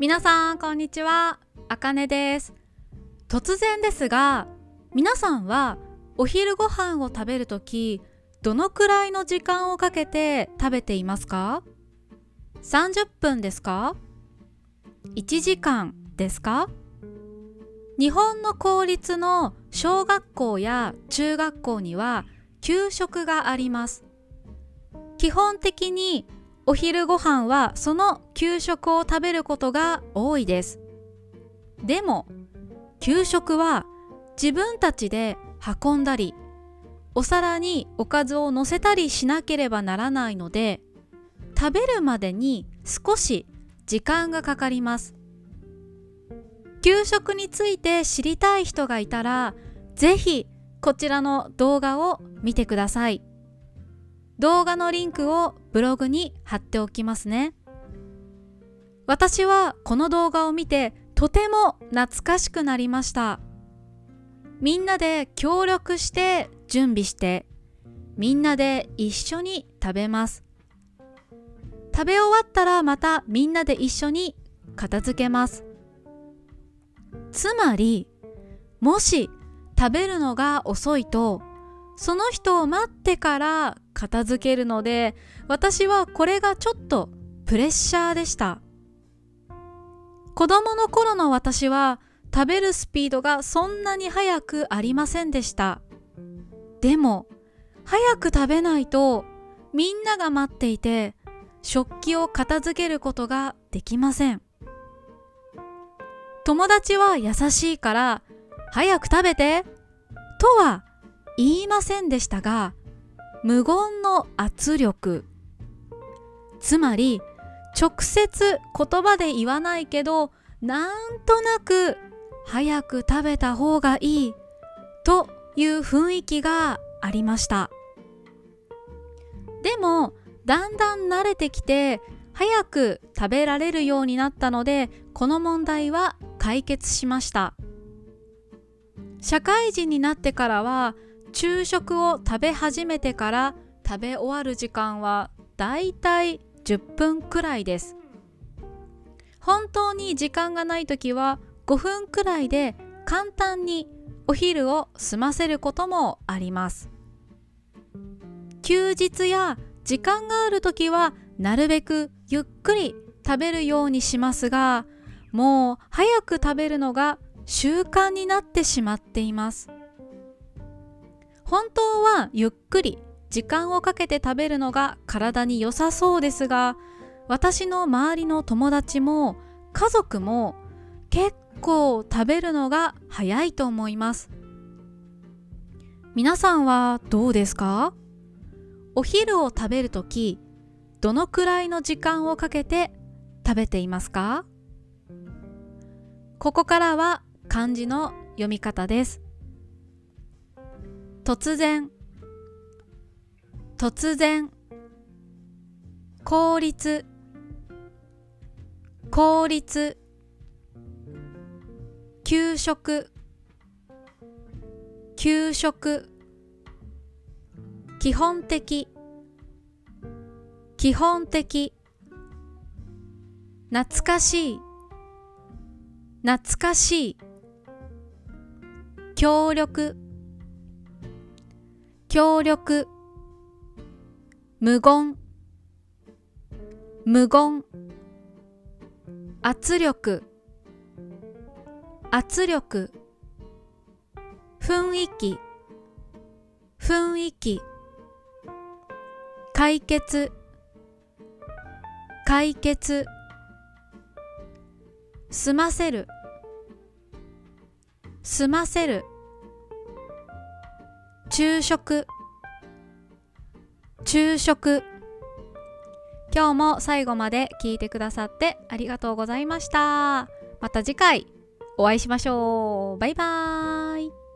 皆さんこんにちは。あかねです。突然ですが皆さんはお昼ご飯を食べるときどのくらいの時間をかけて食べていますか？30分ですか？1時間ですか？日本の公立の小学校や中学校には給食があります。基本的にお昼ご飯はその給食を食べることが多いです。でも、給食は自分たちで運んだり、お皿におかずを乗せたりしなければならないので、食べるまでに少し時間がかかります。給食について知りたい人がいたら、ぜひこちらの動画を見てください。動画のリンクをブログに貼っておきますね。私はこの動画を見てとても懐かしくなりました。みんなで協力して準備してみんなで一緒に食べます。食べ終わったらまたみんなで一緒に片付けます。つまりもし食べるのが遅いとその人を待ってから片付けるので私はこれがちょっとプレッシャーでした。子供の頃の私は食べるスピードがそんなに速くありませんでした。でも早く食べないとみんなが待っていて食器を片付けることができません。友達は優しいから早く食べてとは言いませんでしたが無言の圧力。つまり直接言葉で言わないけどなんとなく早く食べた方がいいという雰囲気がありました。でもだんだん慣れてきて早く食べられるようになったのでこの問題は解決しました。社会人になってからは昼食を食べ始めてから食べ終わる時間はだいたい10分くらいです。本当に時間がない時は5分くらいで簡単にお昼を済ませることもあります。休日や時間がある時はなるべくゆっくり食べるようにしますがもう早く食べるのが習慣になってしまっています。本当はゆっくり時間をかけて食べるのが体に良さそうですが私の周りの友達も家族も結構食べるのが早いと思います。皆さんはどうですか？お昼を食べるときどのくらいの時間をかけて食べていますか？ここからは漢字の読み方です。突然。突然。効率。効率。給食給食基本的。基本的。懐かしい。懐かしい。協力。協力。無言。無言。圧力。圧力。雰囲気。雰囲気。解決。解決。済ませる。済ませる。昼食。昼食。今日も最後まで聞いてくださってありがとうございました。また次回お会いしましょう。バイバーイ。